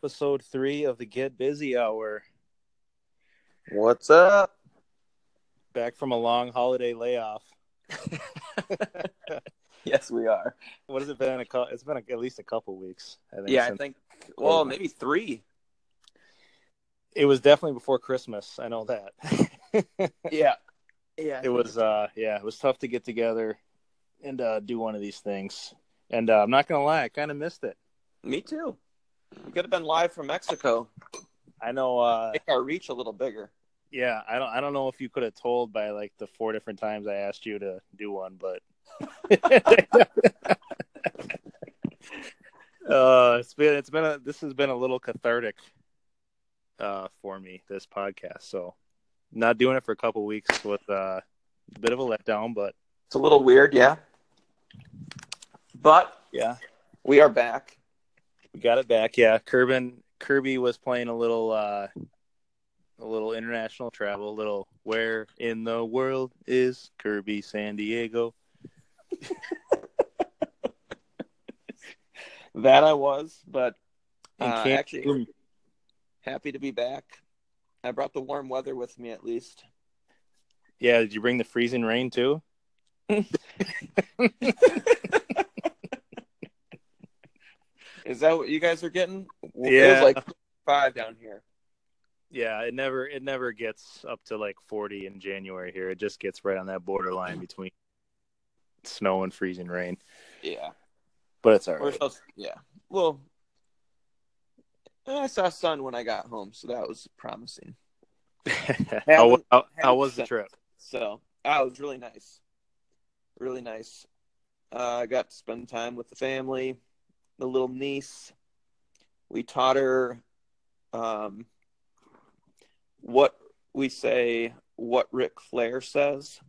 episode three of the Get Busy Hour. What's up? Back from a long holiday layoff. yes, we are. What has it been? A cou- it's been a, at least a couple weeks. I think. Yeah, I think. Well, maybe three. it was definitely before Christmas. I know that. Yeah, yeah. it was. uh Yeah, it was tough to get together and uh do one of these things. And uh, I'm not gonna lie, I kind of missed it. Me too. We could have been live from Mexico. I know. uh Make our reach a little bigger. Yeah, I don't. I don't know if you could have told by like the four different times I asked you to do one, but uh, it's been it's been a this has been a little cathartic uh for me this podcast. So not doing it for a couple weeks with uh, a bit of a letdown, but It's a little weird, yeah. But yeah, we are back. We got it back. Yeah, Kirby Kirby was playing a little uh a little international travel, a little where in the world is Kirby San Diego? That I was, but uh, actually happy to be back. I brought the warm weather with me at least. Yeah, did you bring the freezing rain too? Is that what you guys are getting? It Yeah. was like five down here. Yeah, it never it never gets up to like 40 in January here. It just gets right on that borderline between snow and freezing rain. Yeah. But it's all supposed yeah. Well, I saw sun when I got home, so that was promising. how, how, how was the trip? So it was really nice, really nice. Uh, I got to spend time with the family, the little niece. We taught her um, what we say, what Ric Flair says,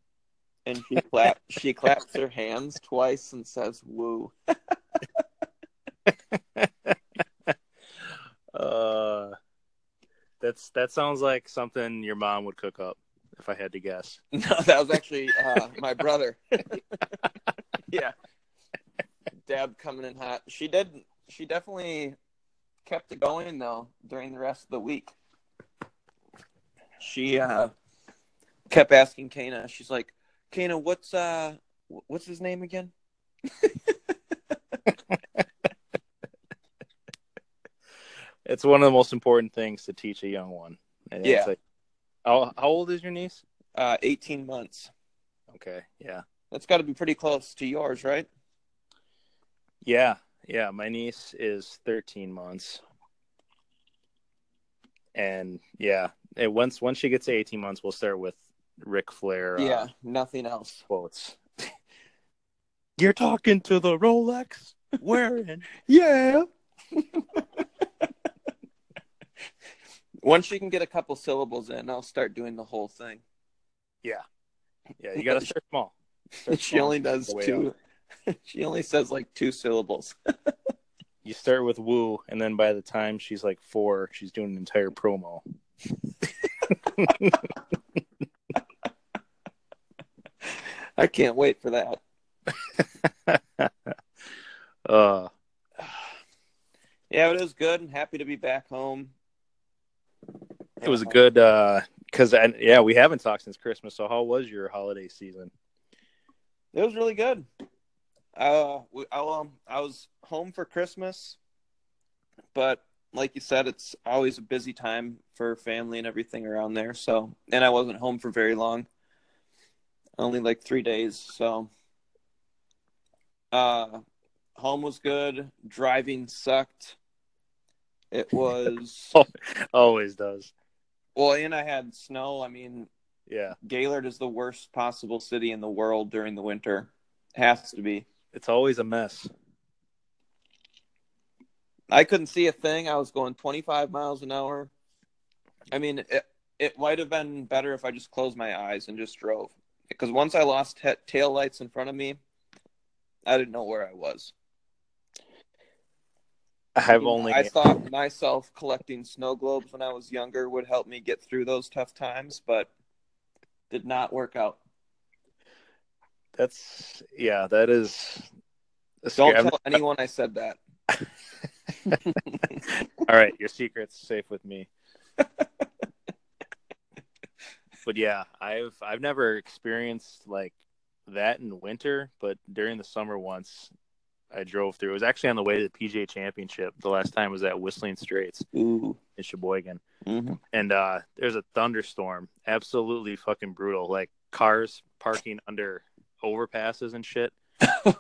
and she clap she claps her hands twice and says "woo." Uh that's that sounds like something your mom would cook up if I had to guess. No, that was actually uh, my brother. yeah, Dad coming in hot. She did. She definitely kept it going though during the rest of the week. She uh, kept asking Kana. She's like, "Kana, what's uh, what's his name again?" It's one of the most important things to teach a young one. And Yeah. like- how, how old is your niece? Uh, eighteen months. Okay. Yeah. That's got to be pretty close to yours, right? Yeah, yeah. My niece is 13 months, and yeah, and once once she gets to 18 months, we'll start with Ric Flair. uh, Yeah, nothing else. quotes. You're talking to the Rolex wearing, yeah. Once she can get a couple syllables in, I'll start doing the whole thing. Yeah, yeah. You gotta start small. Start she small, only does two. she only says like two syllables. You start with woo, and then by the time she's like four, she's doing an entire promo. I can't wait for that. uh, Yeah, it was good. and happy to be back home. it was a good uh, because yeah, we haven't talked since Christmas. So how was your holiday season? It was really good. Uh, I, um, I was home for Christmas, but like you said, it's always a busy time for family and everything around there. So, and I wasn't home for very long, only like three days. So, uh, home was good. Driving sucked. It was Always does. well, and I had snow. I mean, Yeah, Gaylord is the worst possible city in the world during the winter. Has to be. It's always a mess. I couldn't see a thing. I was going 25 miles an hour. I mean, it, it might have been better if I just closed my eyes and just drove. Because once I lost he- tail lights in front of me, I didn't know where I was. I've only I thought myself collecting snow globes when I was younger would help me get through those tough times, but did not work out. That's yeah, that is. Don't tell anyone I said that. All right, your secret's safe with me. but yeah, I've I've never experienced like that in winter, but during the summer once I drove through. It was actually on the way to the PGA Championship. The last time was at Whistling Straits Ooh. in Sheboygan, hmm and uh, there's a thunderstorm. Absolutely fucking brutal. Like cars parking under overpasses and shit.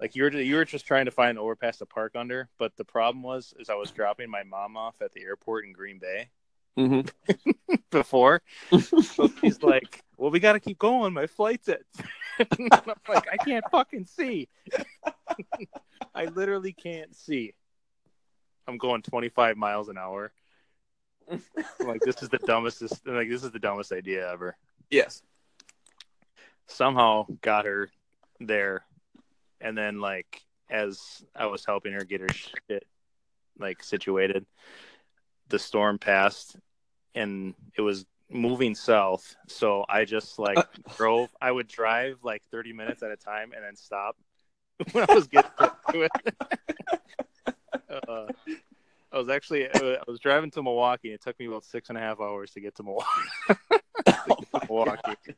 Like you were you were just trying to find an overpass to park under, but the problem was is I was dropping my mom off at the airport in Green Bay hmm before. So she's like, "Well, we got to keep going. My flight's at." I'm like, "I can't fucking see. I literally can't see. I'm going 25 miles an hour. I'm like, this is the dumbest. Like, this is the dumbest idea ever. Yes. Somehow got her there, and then like as I was helping her get her shit like situated, the storm passed, and it was moving south. So I just like drove. I would drive like 30 minutes at a time and then stop when I was getting to it. uh, I was actually I was driving to Milwaukee. And it took me about six and a half hours to get to Milwaukee. Oh my Milwaukee.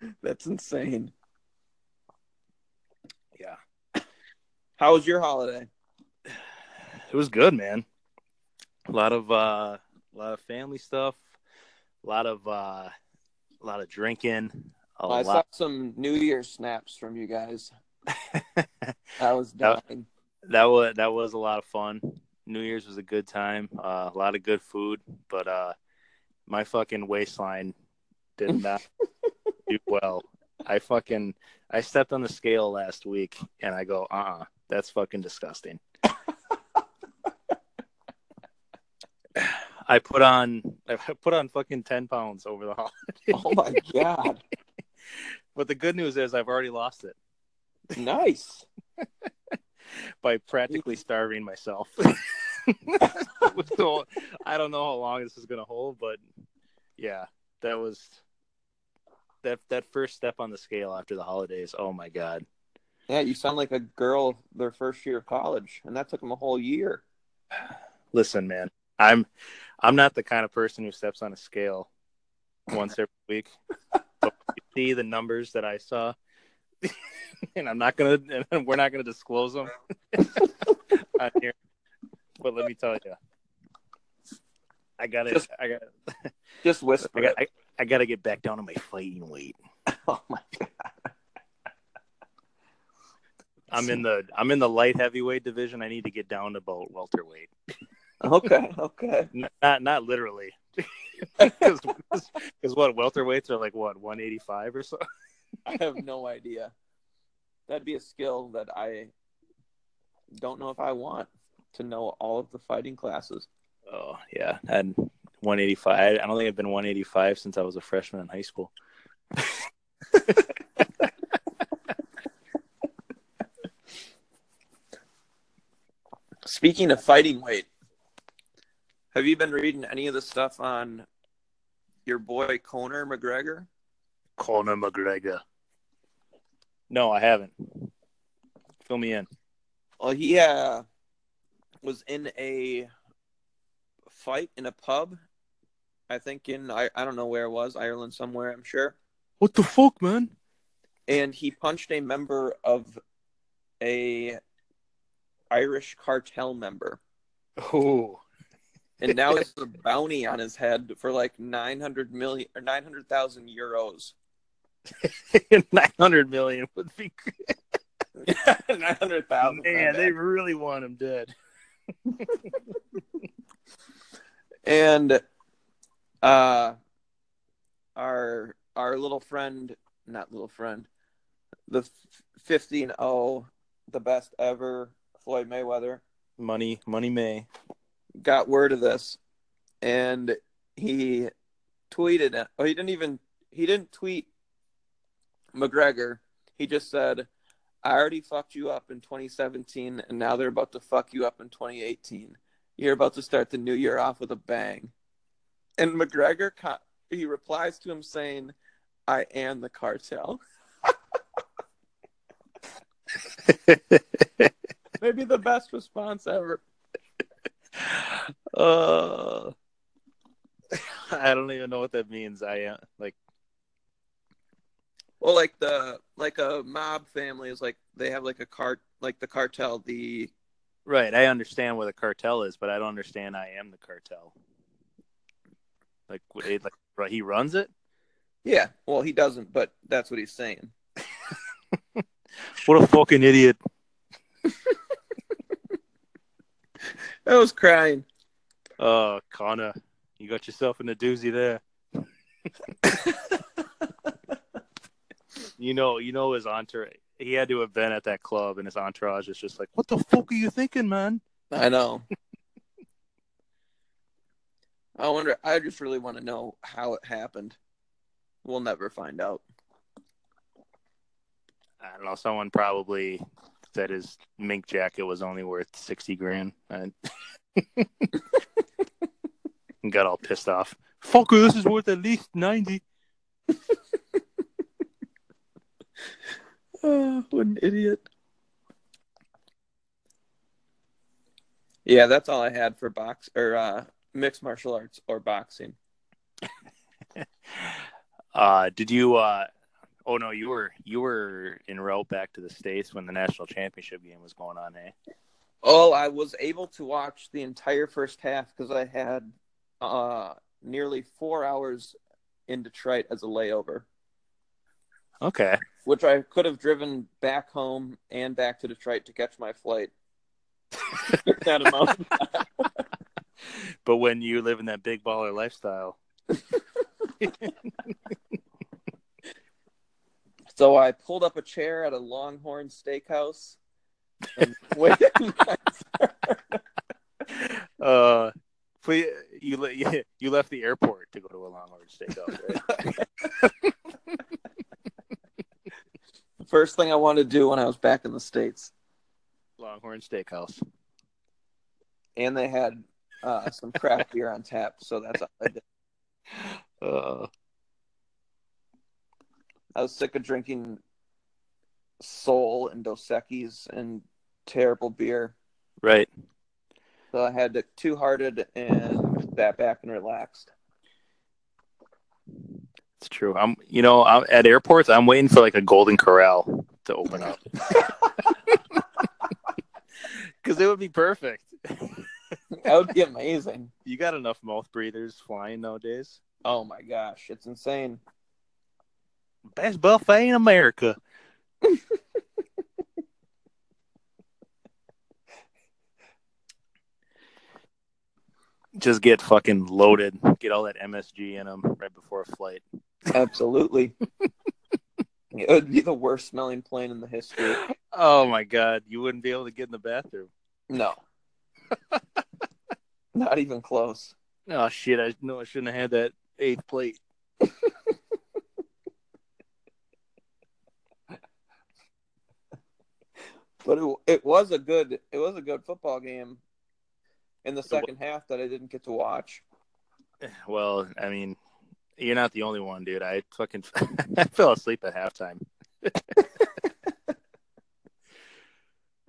That's insane. Yeah, How was your holiday? it was good, man. A lot of uh, a lot of family stuff. A lot of uh, a lot of drinking. I saw some New Year snaps from you guys. that I was dying. That- dying. was that was a lot of fun. New Year's was a good time. Uh, a lot of good food, but uh, my fucking waistline did not do well. I fucking I stepped on the scale last week and I go, uh, uh that's fucking disgusting. I put on I put on fucking ten pounds over the holiday. Oh my god. But the good news is I've already lost it Nice. by practically starving myself. so I don't know how long this is gonna hold, but yeah, that was that that first step on the scale after the holidays. Oh my god. Yeah, you sound like a girl their first year of college, and that took them a whole year. Listen, man, I'm I'm not the kind of person who steps on a scale once every week. But you see the numbers that I saw, and I'm not gonna, and we're not gonna disclose them here. But let me tell you, I got it. Just- I gotta, Just I whisper got, it. I, I gotta get back down to my fighting weight. Oh my god. I'm in the, I'm in the light heavyweight division. I need to get down to about welterweight. Okay, okay. Not, not literally, because what welterweights are like what 185 or so. I have no idea. That'd be a skill that I don't know if I want to know all of the fighting classes. Oh yeah, and 185. I don't think I've been 185 since I was a freshman in high school. Speaking of fighting weight, have you been reading any of the stuff on your boy Conor McGregor? Conor McGregor. No, I haven't. Fill me in. Well, he uh, was in a fight in a pub. I think in I, I don't know where it was, Ireland somewhere, I'm sure. What the fuck, man? And he punched a member of a Irish cartel member. Oh, And now it's a bounty on his head for like 900 million or 900,000 euros. 900 million would be. 900,000. Man, they really want him dead. and uh our our little friend not little friend the 50 and 0 the best ever floyd mayweather. Money, money, May. got word of this and he tweeted it oh he didn't even he didn't tweet mcgregor. He just said i already fucked you up in 2017 and now they're about to fuck you up in 2018 you're about to start the new year off with a bang and mcgregor he replies to him saying i am the cartel Maybe the best response ever. Uh, I don't even know what that means. I am like Well, like the like a mob family is like they have like a cart like the cartel. The right. I understand what a cartel is, but I don't understand. I am the cartel. Like, it, like he runs it. yeah. Well, he doesn't, but that's what he's saying. What a fucking idiot! I was crying. Uh, Conor, you got yourself in a doozy there. You know, you know his entourage. He had to have been at that club, and his entourage is just like, "What the fuck are you thinking, man?" I know. I wonder. I just really want to know how it happened. We'll never find out. I don't know. Someone probably said his mink jacket was only worth sixty grand, and got all pissed off. Fucker, this is worth at least ninety. Oh, what an idiot. Yeah, that's all I had for box or uh, mixed martial arts or boxing. Uh, did you? Uh, oh no, you were you were en route back to the states when the national championship game was going on, eh? Oh, I was able to watch the entire first half because I had uh, nearly four hours in Detroit as a layover, Okay. which I could have driven back home and back to Detroit to catch my flight. that amount. But when you live in that big baller lifestyle, So I pulled up a chair at a Longhorn Steakhouse and waited. uh, please, you le- you left the airport to go to a Longhorn Steakhouse, right? First thing I wanted to do when I was back in the states, Longhorn Steakhouse. and they had uh, some craft beer on tap, so that's all I did. Uh, I was sick of drinking Sol and Dos Equis and terrible beer, right. so I had to two hearted and sat back and relaxed. It's true. I'm, you know, I'm at airports. I'm waiting for like a Golden Corral to open up because it would be perfect. That would be amazing. You got enough mouth breathers flying nowadays. Oh my gosh, it's insane. Best buffet in America. Just get fucking loaded. Get all that MSG in them right before a flight. Absolutely. it would be the worst smelling plane in the history. Oh my god, you wouldn't be able to get in the bathroom. No. Not even close. Oh shit! I know I shouldn't have had that eighth plate. But it, it was a good it was a good football game in the second half that I didn't get to watch. Well, I mean, you're not the only one, dude. I fucking I fell asleep at halftime.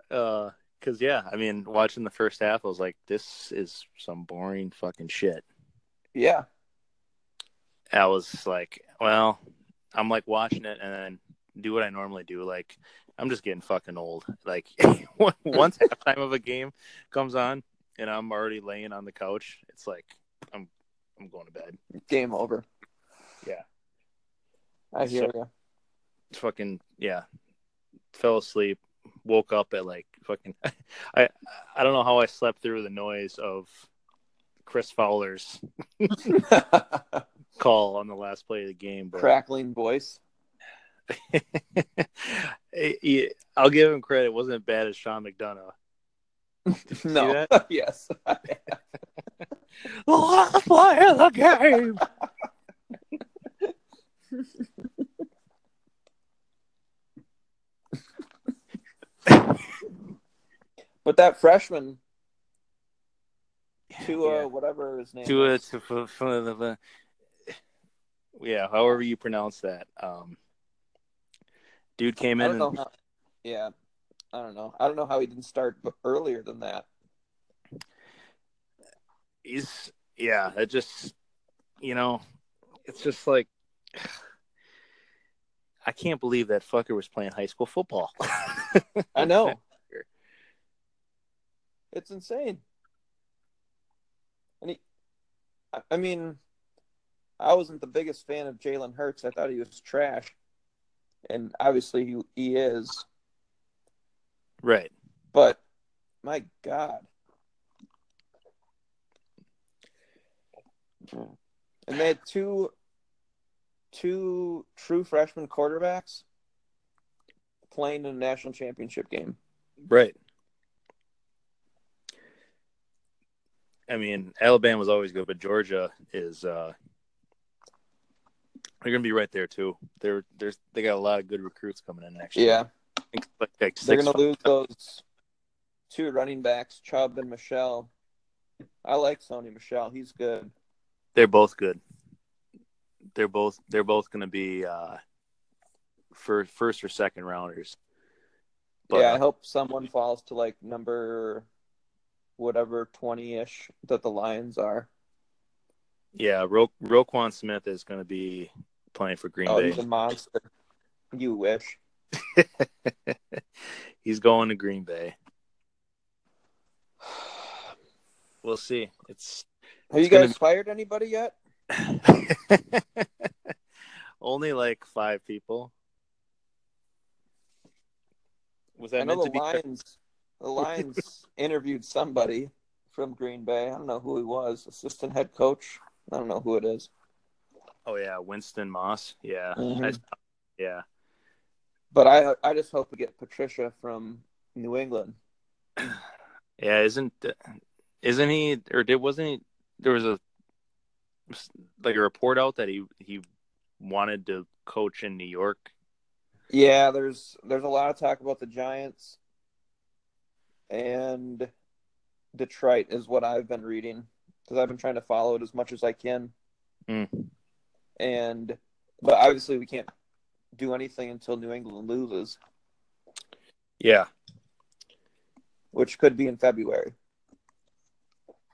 uh, cause yeah, I mean, watching the first half, I was like, this is some boring fucking shit. Yeah. I was like, well, I'm like watching it and then do what I normally do. Like, I'm just getting fucking old. Like, once halftime of a game comes on and I'm already laying on the couch, it's like I'm I'm going to bed. Game over. Yeah. I hear So- you. Fucking yeah. Fell asleep. Woke up at like fucking. I I don't know how I slept through the noise of Chris Fowler's call on the last play of the game, but Crackling voice. I'll give him credit. It wasn't as bad as Sean McDonough. no. yes. The last play of the game. But that freshman, Tua, Yeah. whatever his name To is. to, yeah, however you pronounce that. Um, dude came in and how. Yeah. I don't know. I don't know how he didn't start earlier than that. He's yeah. It just you know, it's just like I can't believe that fucker was playing high school football. I know. It's insane. And he, I mean, I wasn't the biggest fan of Jalen Hurts. I thought he was trash, and obviously he, he is. Right. But my God. And they had two two true freshman quarterbacks playing in a national championship game. Right. I mean, Alabama was always good, but Georgia is uh they're gonna be right there too. They're there's they got a lot of good recruits coming in next yeah. year. Like, like they're gonna lose those two running backs, Chubb and Michel. I like Sony Michel. He's good. They're both good. They're both they're both gonna be uh for first or second rounders. But, yeah, I hope someone falls to like number whatever 20 ish that the Lions are. Yeah, Ro- Roquan Smith is going to be playing for Green oh, Bay. He's a monster. You wish. he's going to Green Bay. We'll see. It's have it's you guys be... fired anybody yet? Only like five people. Was that I know the Lions? The Lions interviewed somebody from Green Bay. I don't know who he was. Assistant head coach. I don't know who it is. Oh yeah, Winston Moss. Yeah, mm-hmm. Yeah. But I I just hope we get Patricia from New England. Yeah, isn't isn't he or did wasn't he? There was a like a report out that he he wanted to coach in New York. Yeah, there's there's a lot of talk about the Giants and Detroit is what I've been reading because I've been trying to follow it as much as I can. Mm. And but obviously we can't do anything until New England loses. Yeah. Which could be in February.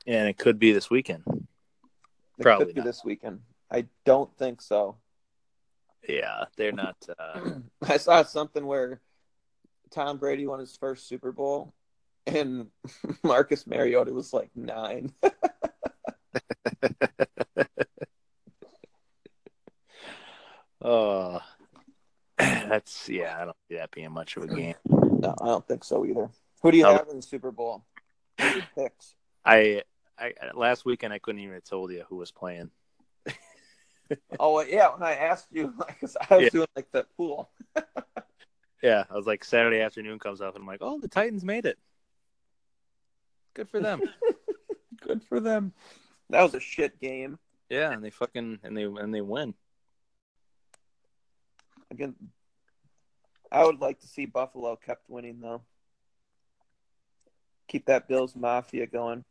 And it could be this weekend. It Probably could be not. this weekend. I don't think so. Yeah, they're not. Uh... I saw something where Tom Brady won his first Super Bowl, and Marcus Mariota was like nine. oh, that's yeah. I don't see that being much of a game. No, I don't think so either. Who do you oh. have in the Super Bowl? Picks. I, I last weekend I couldn't even have told you who was playing. oh yeah, when I asked you, like, I was yeah. doing like the pool. yeah, I was like Saturday afternoon comes up, and I'm like, oh, the Titans made it. Good for them. Good for them. That was a shit game. Yeah, and they fucking and they and they win. Again, I would like to see Buffalo kept winning though. Keep that Bills Mafia going.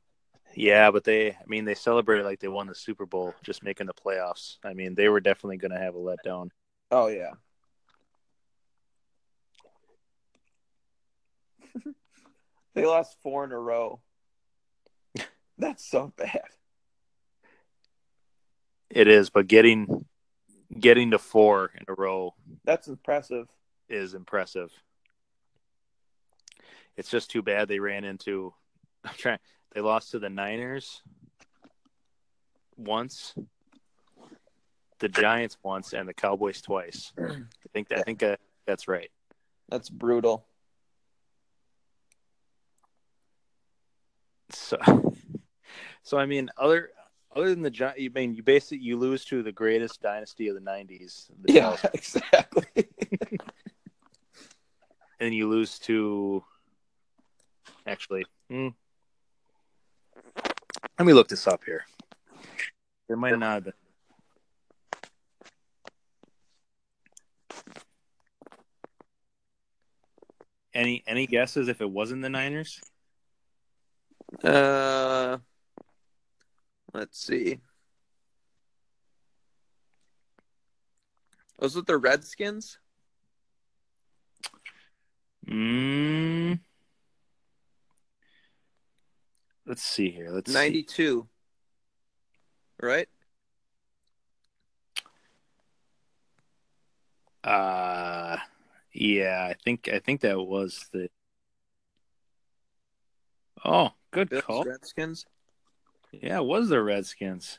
Yeah, but they, I mean, they celebrated like they won the Super Bowl, just making the playoffs. I mean, they were definitely going to have a letdown. Oh yeah. they lost four in a row. That's so bad. It is, but getting getting to four in a row That's impressive. is impressive. It's just too bad they ran into I'm trying they lost to the Niners once, the Giants once, and the Cowboys twice. I think I think that, that's right. That's brutal. So so I mean, other other than the giant, you mean you basically you lose to the greatest dynasty of the '90s. The yeah, Dallas. exactly. and you lose to actually. Hmm. Let me look this up here. It might not have been. Any any guesses if it wasn't the Niners? Uh Let's see. Was it the Redskins? Mm. Let's see here. Let's see. 92. Right? Uh yeah, I think I think that was the Oh, good Bills, call. Redskins. Yeah, it was the Redskins.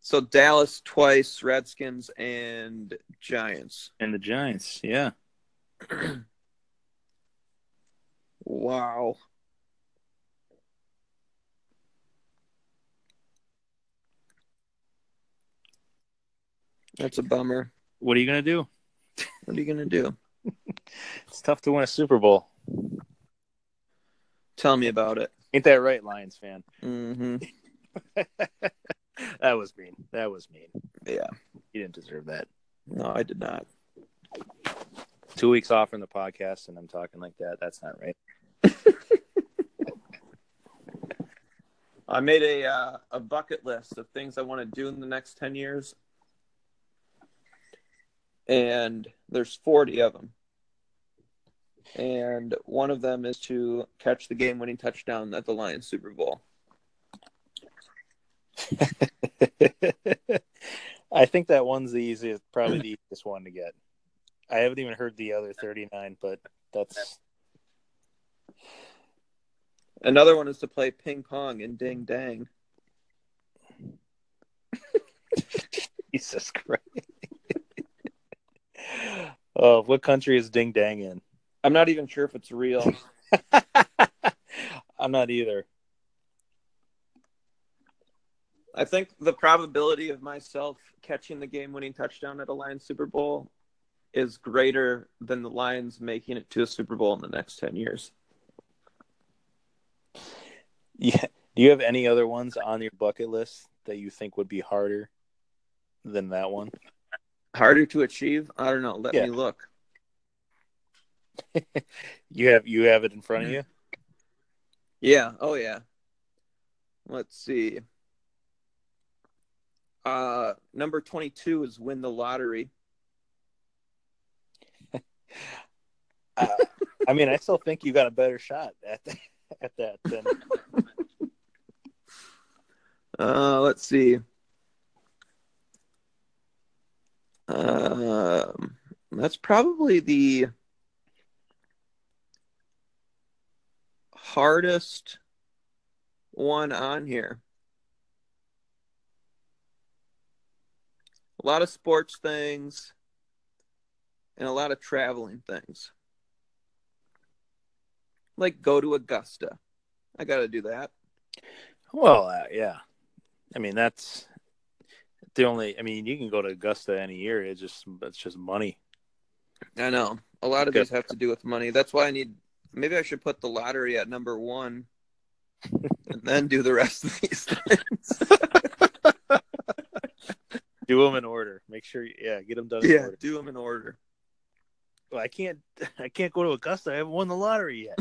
So Dallas twice, Redskins and Giants. And the Giants, yeah. Wow. That's a bummer. What are you gonna do? What are you gonna do? It's tough to win a Super Bowl. Tell me about it. Ain't that right, Lions fan? hmm that was mean. That was mean. Yeah. You didn't deserve that. No, I did not. Two weeks off from the podcast, and I'm talking like that. That's not right. I made a uh, a bucket list of things I want to do in the next ten years, and there's forty of them. And one of them is to catch the game-winning touchdown at the Lions Super Bowl. I think that one's the easiest, probably the easiest one to get. I haven't even heard the other 39, but that's Another one is to play ping pong in Ding Dang. Jesus Christ. oh, what country is Ding Dang in? I'm not even sure if it's real. I'm not either. I think the probability of myself catching the game-winning touchdown at a Lions Super Bowl is greater than the Lions making it to a Super Bowl in the next ten years. Yeah. Do you have any other ones on your bucket list that you think would be harder than that one? Harder to achieve? I don't know. Let Yeah. me look. You have you have it in front of you? Yeah. Oh yeah. Let's see. Uh, number twenty-two is win the lottery. Uh, I mean, I still think you got a better shot at that, at that than Uh, let's see. Um, that's probably the hardest one on here. A lot of sports things and a lot of traveling things. Like go to Augusta. I got to do that. well, uh, yeah. I mean, that's the only. I mean, you can go to Augusta any year. It's just it's just money. I know. A lot of Okay. these have to do with money. That's why I need maybe I should put the lottery at number one and then do the rest of these things. Do them in order. Make sure, yeah, get them done in yeah, order. do them in order. Well, I can't. I can't go to Augusta. I haven't won the lottery yet.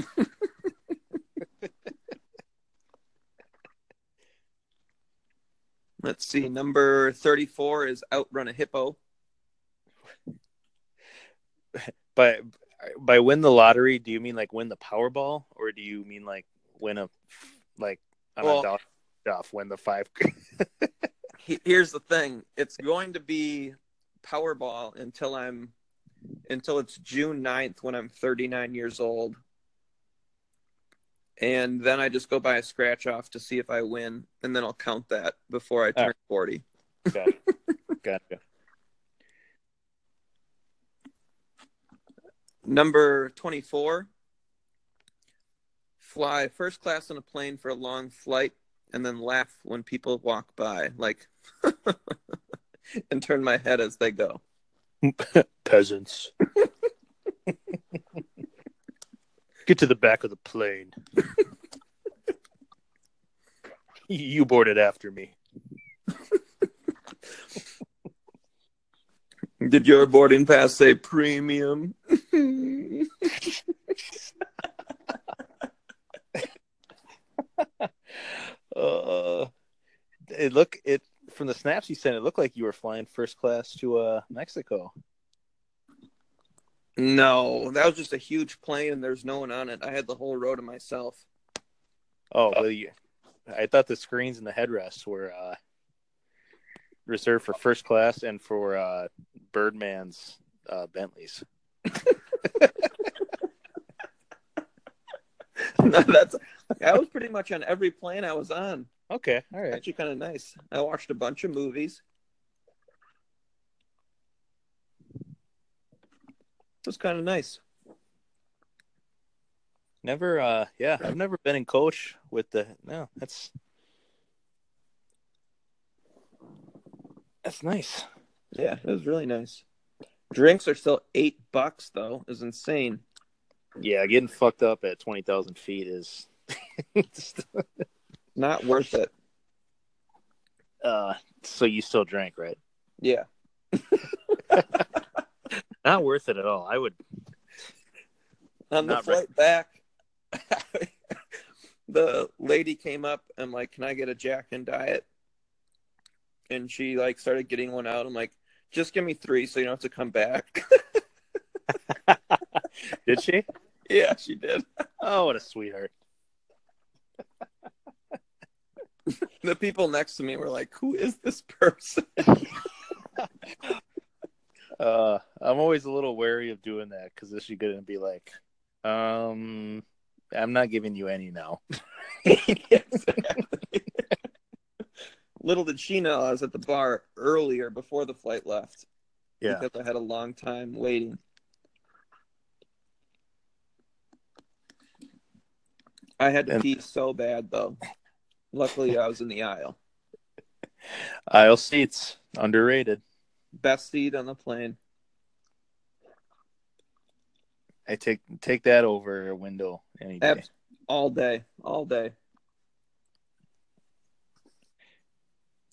Let's see. Number 34 is outrun a hippo. by by win the lottery, do you mean like win the Powerball, or do you mean like win a like on Well- a dollar off win the five? Here's the thing. It's going to be Powerball until I'm until it's June 9th when I'm 39 years old. And then I just go buy a scratch off to see if I win, and then I'll count that before I ah. turn Alright. 40. gotcha. gotcha. Number 24, fly first class on a plane for a long flight and then laugh when people walk by, like, and turn my head as they go. Peasants. Get to the back of the plane. you boarded after me. Did your boarding pass say premium? Uh, it look it from the snaps you sent. It looked like you were flying first class to uh Mexico. No, that was just a huge plane and there's no one on it. I had the whole row to myself. Oh, well, you, I thought the screens and the headrests were uh, reserved for first class and for uh, Birdman's uh, Bentleys. no, that's I was pretty much on every plane I was on. Okay, all right. Actually, kind of nice. I watched a bunch of movies. It was kind of nice. Never, uh, yeah, I've never been in coach with the. No, that's that's nice. Yeah, it was really nice. Drinks are still eight bucks though. Is insane. Yeah, getting fucked up at twenty thousand feet is not worth it. Uh, so you still drank, right? Yeah. not worth it at all. I would. On the flight re- back, the lady came up and like, "Can I get a Jack and Diet?" And she like started getting one out. I'm like, "Just give me three, so you don't have to come back." did she? Yeah, she did. Oh, what a sweetheart. the people next to me were like, "Who is this person?" uh, I'm always a little wary of doing that because is she going to be like, um, I'm not giving you any now. Little did she know I was at the bar earlier before the flight left. Yeah. Because I had a long time waiting. I had to and... pee so bad though. Luckily I was in the aisle. Aisle seats underrated. Best seat on the plane. I take take that over a window any day. All day, all day.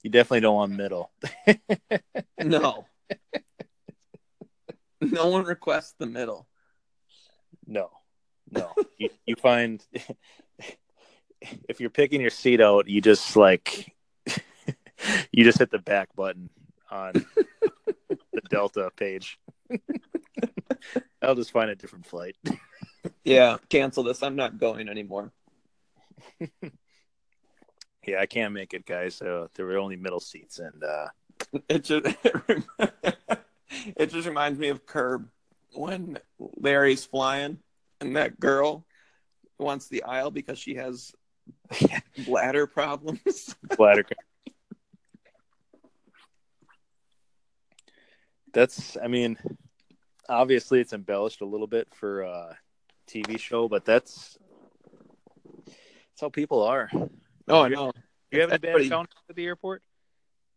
You definitely don't want middle. no. no one requests the middle. No. No. you, you find if you're picking your seat out, you just like you just hit the back button on the Delta page. I'll just find a different flight. yeah, cancel this. I'm not going anymore. yeah, I can't make it, guys. So there were only middle seats, and uh... it just it just reminds me of Curb when Larry's flying and that girl wants the aisle because she has bladder problems. bladder. That's, I mean, obviously it's embellished a little bit for a TV show, but that's that's how people are. Oh, I know. Do you have any bad encounters at the airport?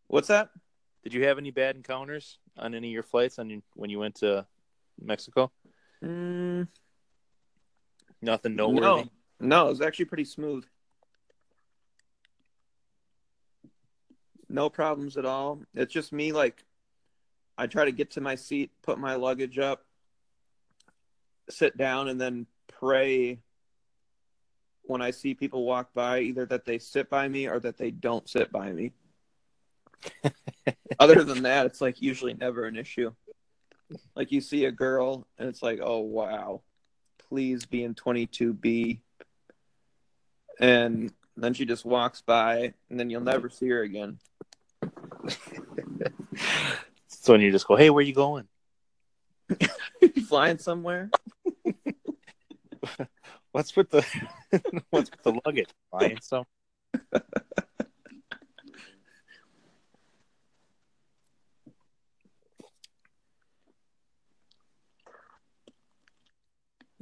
What's that? Did you have any bad encounters on any of your flights on you, when you went to Mexico? Mm. Nothing noteworthy. No, no, it was actually pretty smooth. No problems at all. It's just me like I try to get to my seat, put my luggage up, sit down, and then pray when I see people walk by, either that they sit by me or that they don't sit by me. Other than that, it's like usually never an issue. Like you see a girl and it's like, oh wow, please be in 22B. And then she just walks by and then you'll never see her again. So when you just go, hey, where you going? you flying somewhere? What's with the what's with the luggage? Flying some.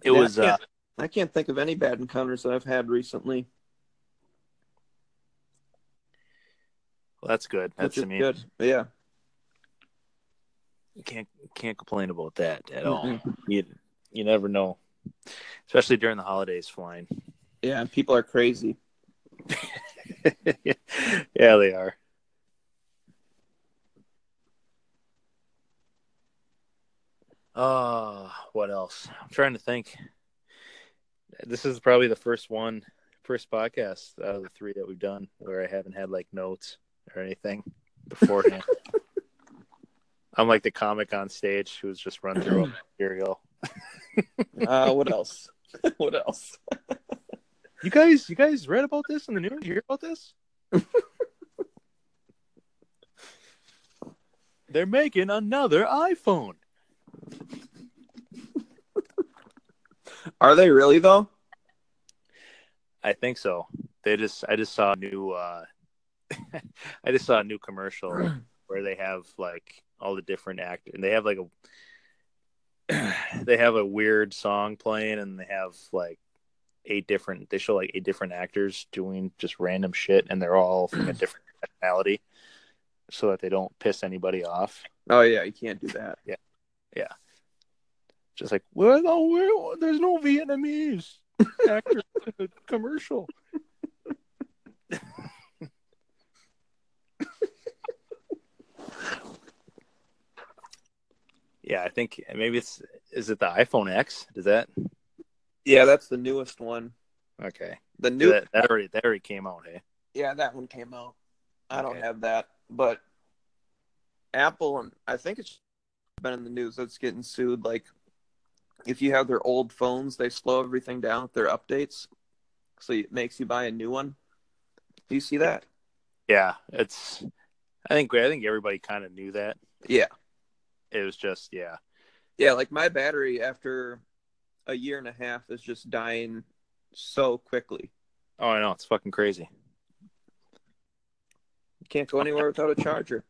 it was. I can't, uh, I can't think of any bad encounters that I've had recently. Well, that's good. That's I mean, good. Yeah You can't can't complain about that at all. You you never know, especially during the holidays flying. Yeah, people are crazy. yeah, they are. Uh, what else? I'm trying to think. This is probably the first one, first podcast out of the three that we've done where I haven't had like notes or anything beforehand. I'm like the comic on stage who's just run through material Uh, what else? what else? You guys, you guys read about this in the news? You hear about this? They're making another iPhone. Are they really though? I think so. They just I just saw a new uh I just saw a new commercial where they have like all the different actors and they have like a they have a weird song playing and they have like eight different they show like eight different actors doing just random shit and they're all from a different nationality so that they don't piss anybody off. Oh yeah, you can't do that. Yeah. Yeah. Just like, well, no, where, there's no Vietnamese actors in the commercial. yeah, I think maybe it's is it the iPhone X? Does that Yeah, that's the newest one. okay? The new that, that already that already came out. Hey, Yeah, that one came out. I don't have that, but Apple and I think it's been in the news that's getting sued. Like, if you have their old phones, they slow everything down with their updates, so it makes you buy a new one. Do you see that? yeah, it's. I think I think everybody kind of knew that. Yeah, It was just yeah, yeah. Like my battery after a year and a half is just dying so quickly. oh I know it's fucking crazy. You can't go anywhere without a charger.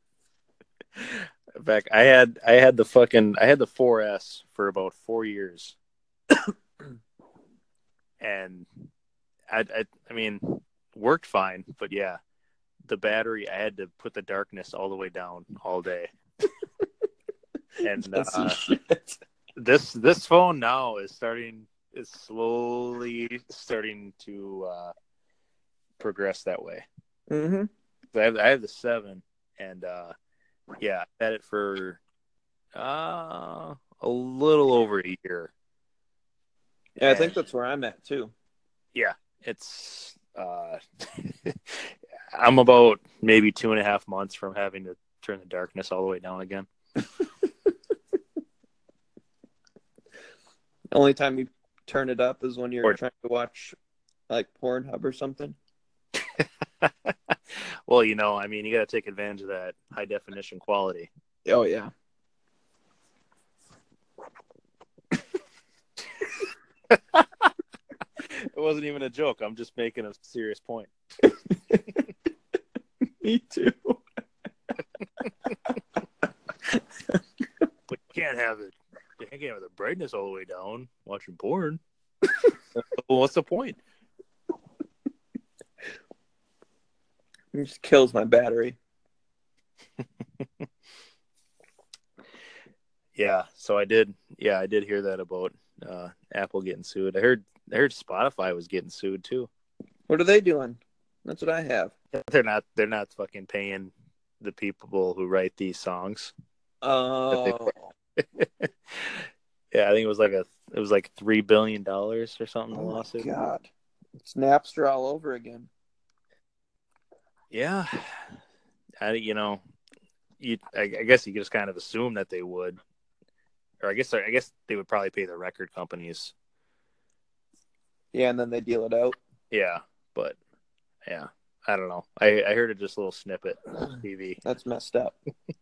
In fact, I had I had the fucking I had the 4S for about four years, and I, I I mean worked fine, but yeah, the battery I had to put the darkness all the way down all day. and uh, this this phone now is starting is slowly starting to uh, progress that way. hmm I have I have the seven, and uh, yeah, I had it for uh, a little over a year. Yeah, I think that's where I'm at too. Yeah, it's uh, I'm about maybe two and a half months from having to turn the darkness all the way down again. The only time you turn it up is when you're Or- trying to watch like Pornhub or something. well, you know, I mean, you got to take advantage of that high definition quality. Oh yeah. It wasn't even a joke. I'm just making a serious point. Me too. But you can't have it. You can't have the brightness all the way down watching porn. well, what's the point? It just kills my battery. Yeah, so I did. Yeah, I did hear that about uh, Apple getting sued. I heard. I heard Spotify was getting sued too. What are they doing? That's what I have. They're not. They're not fucking paying the people who write these songs. Oh, Yeah, I think it was like a. It was like three billion dollars or something. The oh my lawsuit. god! It's Napster all over again. Yeah, I, you know, you. I, I guess you just kind of assume that they would, or I guess I guess they would probably pay the record companies. Yeah, and then they deal it out. Yeah, but yeah, I don't know. I I heard it just a little snippet on TV. That's messed up.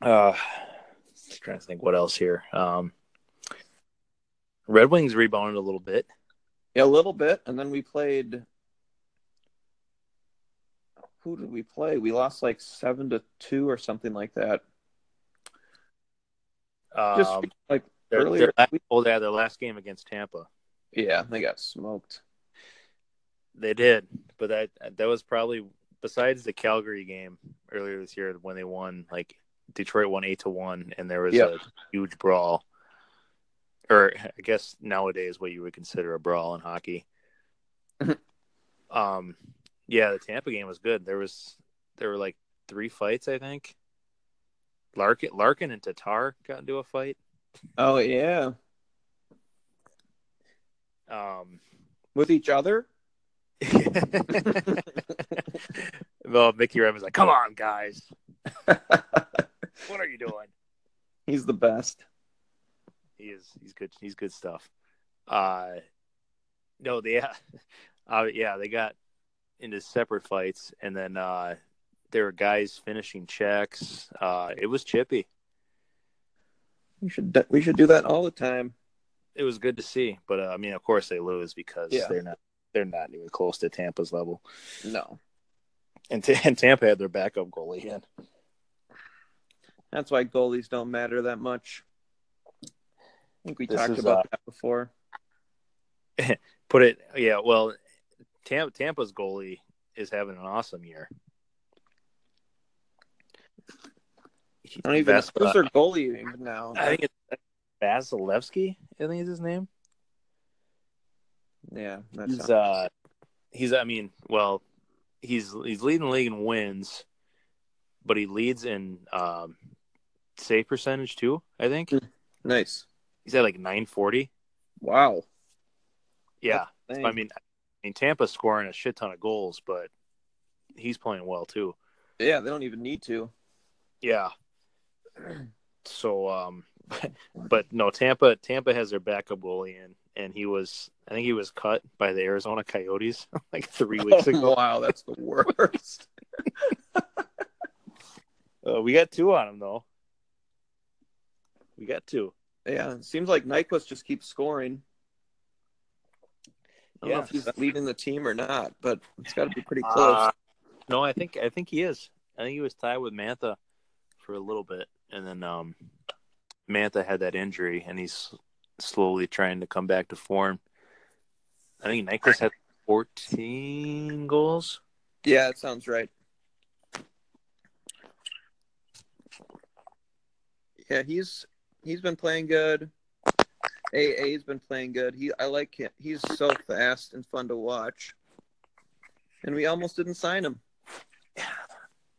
Uh, just trying to think what else here. Um, Red Wings rebounded a little bit. Yeah, a little bit, and then we played. Who did we play? We lost like seven to two or something like that. Just Um, like their, earlier their last, we- oh, yeah, their last game against Tampa. yeah, they got smoked. They did, but that that was probably besides the Calgary game earlier this year when they won. Like Detroit won eight to one, and there was Yep. a huge brawl, or I guess nowadays what you would consider a brawl in hockey. Mhm. um, yeah, the Tampa game was good. There was there were like three fights, I think. Larkin, Larkin, and Tatar got into a fight. Oh yeah, Um, with each other. well, Mickey Evans like, come on, guys, what are you doing? He's the best. He is. He's good. He's good stuff. Uh, no, they, uh, yeah, they got into separate fights, and then uh, there were guys finishing checks. Uh, it was chippy. We should we should do that all the time. It was good to see, but uh, I mean, of course they lose because Yeah. they're not they're not even close to Tampa's level. No, And, T- and Tampa had their backup goalie in. that's why goalies don't matter that much. I think we This talked is, about uh, that before. Put it, yeah. Well, Tam- Tampa's goalie is having an awesome year. I don't even Vas- who's their goalie even now? I think it's Vasilevskiy. I think is his name. Yeah, that's He's uh, he's. I mean, well, he's he's leading the league in wins, but he leads in um, save percentage too. I think nice. he's at like nine forty. Wow. Yeah. I mean, I mean Tampa's scoring a shit ton of goals, but he's playing well too. yeah, they don't even need to. Yeah. So, um, but no, Tampa. Tampa has their backup goalie in, and he was. I think he was cut by the Arizona Coyotes like three weeks ago. wow, that's the worst. Uh, we got two on him though. We got two. yeah, it seems like Nyquist just keeps scoring. I don't know Yeah. if he's leading the team or not, but it's got to be pretty close. Uh, no, I think I think he is. I think he was tied with Mantha for a little bit, and then um, Mantha had that injury, and he's slowly trying to come back to form. I think Nyquist had 14 goals. yeah, that sounds right. Yeah, he's he's been playing good. AA's been playing good. He I like him. He's so fast and fun to watch. And we almost didn't sign him.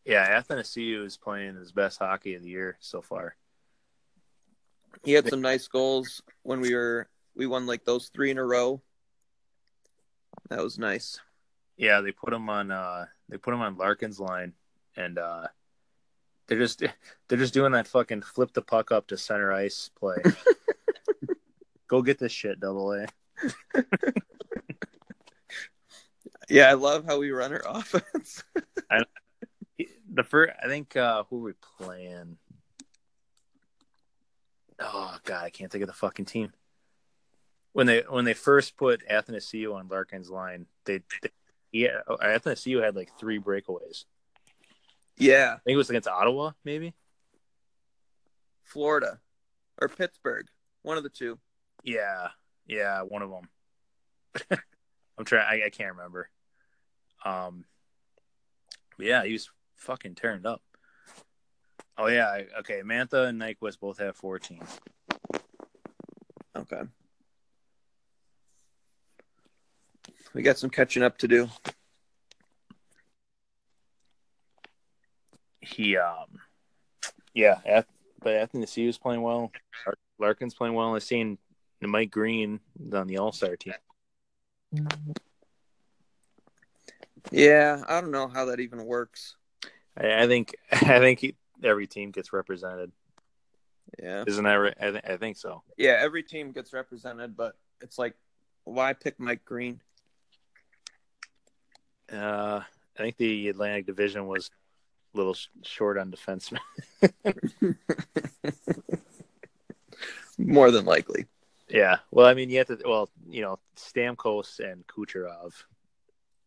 Yeah, Athanasiu is playing his best hockey of the year so far. He had some nice goals when we were we won like those three in a row. That was nice. Yeah, they put him on uh they put him on Larkin's line and uh they're just they're just doing that fucking flip the puck up to center ice play. Go get this shit, double A. Yeah, I love how we run our offense. The first I think uh who were we playing? Oh god, I can't think of the fucking team. When they when they first put Athanasiu on Larkin's line, they, they yeah, Athanasiu had like three breakaways. yeah, I think it was against Ottawa, maybe. Florida or Pittsburgh, one of the two. Yeah, yeah, one of them. I'm trying. I, I can't remember. Um, yeah, he was fucking it up. Oh yeah, okay. Mantha and Nyquist both have 14. Okay. We got some catching up to do. He, um, yeah, Ath- but Athanasiu was playing well. Larkin's playing well. I've seen Mike Green on the All Star team. Yeah, I don't know how that even works. I, I think I think he, every team gets represented. Yeah. Isn't that right? I, th- I think so. Yeah, every team gets represented, but it's like, why pick Mike Green? Uh, I think the Atlantic Division was a little sh- short on defensemen. More than likely. yeah. Well, I mean, you have to. Well, you know, Stamkos and Kucherov,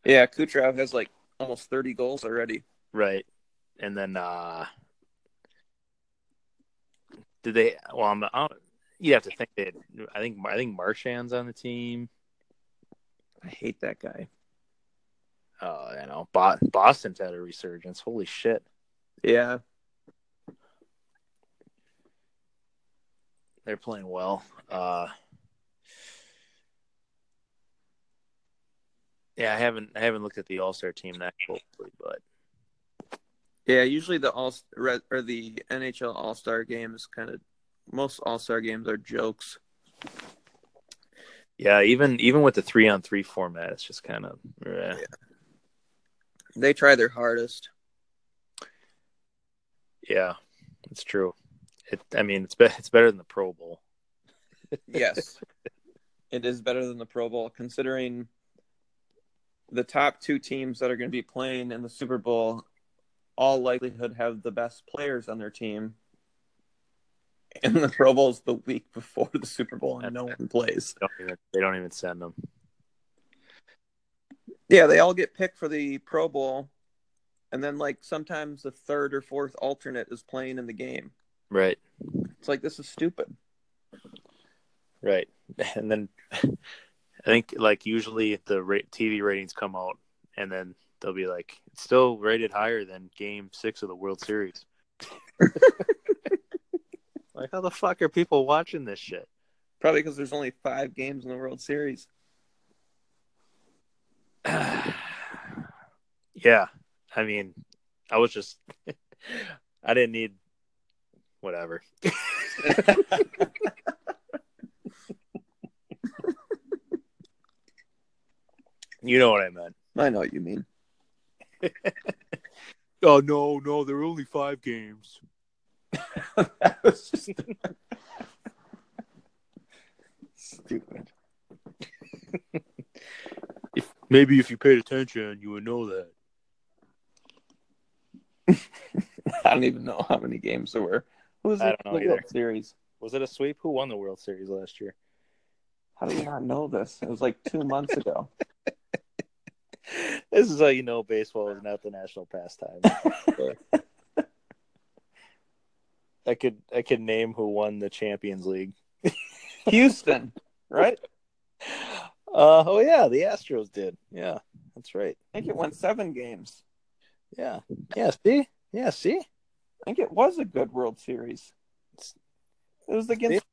Yeah, Kucherov has like almost 30 goals already. right? And then, uh did they? Well, I'm, I you have to think that. I think I think Marchand's on the team. I hate that guy. Uh, you know, Bo- Boston's had a resurgence. Holy shit! Yeah. They're playing well. Uh, yeah, I haven't I haven't looked at the All Star team that closely, but Yeah, usually the all or the NHL All Star games kind of most All Star games are jokes. Yeah, even even with the three on three format, it's just kind of yeah. They try their hardest. Yeah, it's true. It, I mean, it's be- it's better than the Pro Bowl. yes, it is better than the Pro Bowl, considering the top two teams that are going to be playing in the Super Bowl, all likelihood have the best players on their team. And the Pro Bowl is the week before the Super Bowl, and no one plays. They don't even, they don't even send them. Yeah, they all get picked for the Pro Bowl, and then like sometimes the third or fourth alternate is playing in the game. Right. It's like this is stupid. Right. And then I think like usually the TV ratings come out and then they'll be like it's still rated higher than game 6 of the World Series. like how the fuck are people watching this shit? Probably because there's only 5 games in the World Series. yeah. I mean, I was just I didn't need whatever. you know what I meant. I know what you mean. oh no, no, there are only five games. that was just stupid. if maybe if you paid attention, you would know that. I don't even know how many games there were. Who was I it don't know the World. Series? Was it a sweep? Who won the World Series last year? How do you not know this? It was like two months ago. This is how you know baseball is not the national pastime. I could I could name who won the Champions League. Houston, right? Uh, oh yeah, the Astros did. Yeah, that's right. I think it went seven games. Yeah, yeah. See, yeah, see. I think it was a good World Series. It was against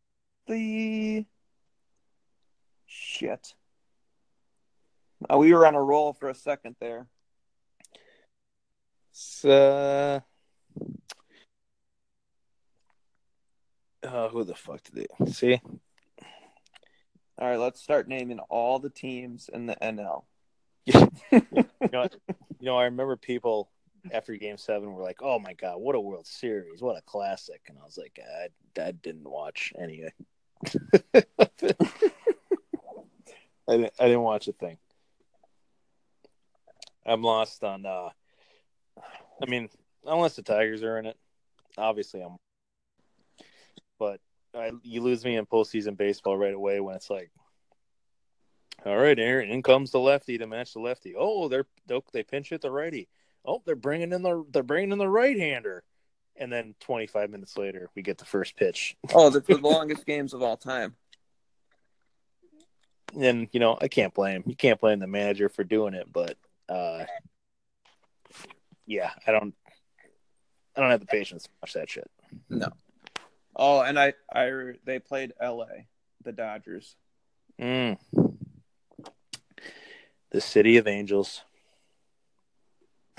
the shit. Uh, we were on a roll for a second there. So, uh, who the fuck did they see? All right, let's start naming all the teams in the NL. you, know, you know, I remember people after Game Seven were like, "Oh my god, what a World Series! What a classic!" And I was like, "I, I didn't watch any." I didn't. I didn't watch a thing. I'm lost on. uh I mean, unless the Tigers are in it, obviously I'm. But I, you lose me in postseason baseball right away when it's like, all right, Aaron, in comes the lefty to match the lefty. Oh, they're they pinch hit the righty. Oh, they're bringing in the they're bringing in the right hander, and then 25 minutes later we get the first pitch. Oh, the, the longest games of all time. And you know I can't blame you can't blame the manager for doing it, but uh, yeah, I don't I don't have the patience to watch that shit. No. Oh, and I, I, they played L.A. the Dodgers. Mm. The city of angels.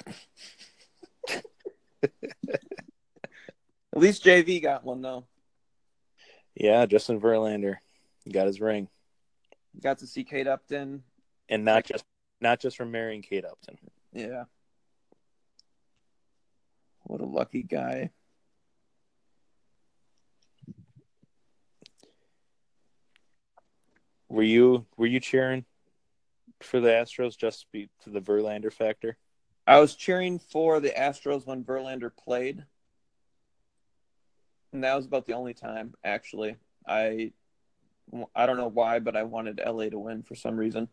At least JV got one though. Yeah, Justin Verlander got his ring, Got to see Kate Upton. and not just not just from marrying Kate Upton. Yeah. What a lucky guy. Were you were you cheering for the Astros just to be to the Verlander factor? I was cheering for the Astros when Verlander played. And that was about the only time, actually. I I don't know why, but I wanted LA to win for some reason.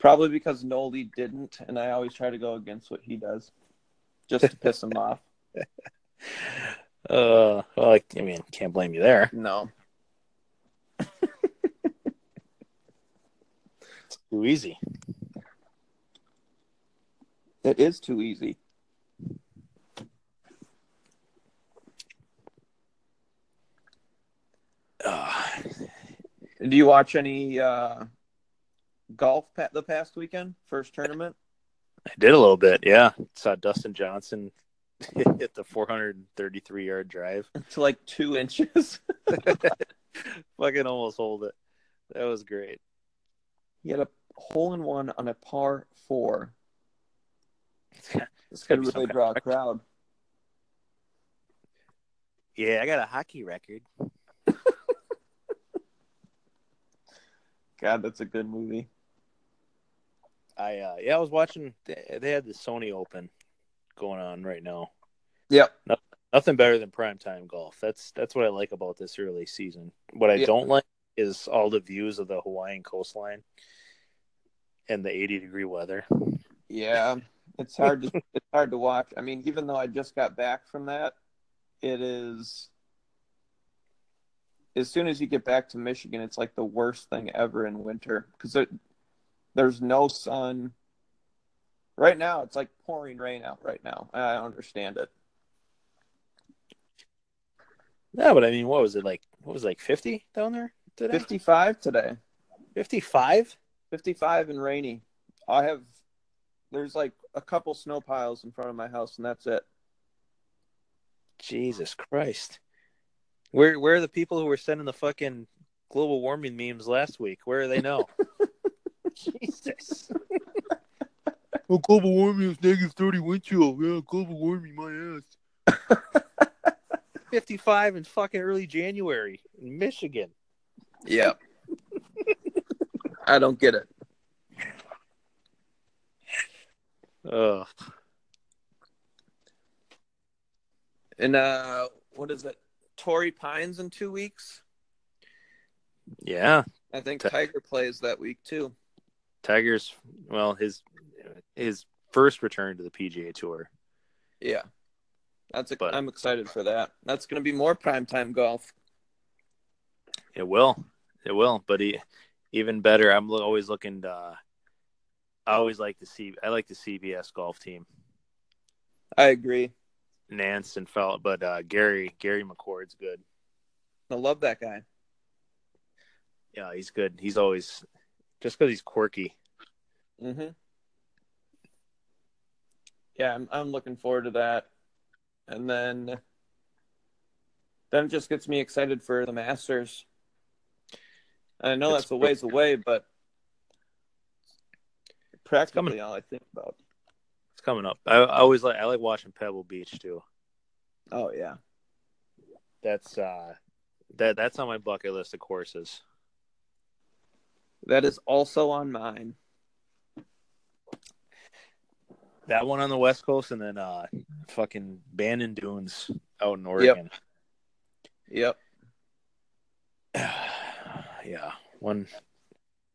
Probably because Noli didn't, and I always try to go against what he does, just to piss him off. Uh, well, I, I mean, can't blame you there. No, It's too easy. it is too easy. Uh, Do you watch any uh, golf the past weekend? First tournament? I did a little bit, yeah. Saw Dustin Johnson hit the 433 yard drive to like two inches. fucking almost hold it that was great he had a hole in one on a par four. This could really draw a crowd. yeah i got a hockey record God, that's a good movie. I uh yeah i was watching they they had the sony open going on right now Yep. nothing better than primetime golf. That's that's what I like about this early season. What I Yeah. don't like is all the views of the Hawaiian coastline and the 80 degree weather. Yeah, it's hard to it's hard to watch. I mean, even though I just got back from that, it is as soon as you get back to Michigan, it's like the worst thing ever in winter because there's no sun. Right now, it's like pouring rain out. Right now, I understand it. Yeah, but I mean, what was it like? What was it, like 50 down there today? Fifty-five today. 55? 55 and rainy. I have there's like a couple snow piles in front of my house and that's it. Jesus Christ. Where where are the people who were sending the fucking global warming memes last week? Where are they now? Jesus. well, global warming is negative 30 wind chill. Yeah, global warming, my ass. 55 in fucking early January in Michigan. Yeah. I don't get it. Ugh. And uh what is it? Torrey Pines in 2 weeks. Yeah, I think Tiger plays that week too. Tiger's well his his first return to the PGA Tour. Yeah. That's a, But- I'm excited for that. That's going to be more primetime golf. It will, it will. But he, even better, I'm always looking. To, uh, I always like to see. I like the CBS golf team, I agree. Nantz and Fel, but uh, Gary Gary McCord's good. I love that guy. Yeah, he's good. He's always just because he's quirky. Mm-hmm. Yeah, I'm I'm looking forward to that. And then then it just gets me excited for the Masters. I know It's- that's a ways away, but practically coming. all I think about. It's coming up. I, I always like. I like watching Pebble Beach too. Oh yeah. That's uh, that that's on my bucket list of courses. That is also on mine. That one on the West Coast, and then uh, fucking Bandon Dunes out in Oregon. Yep. yeah, one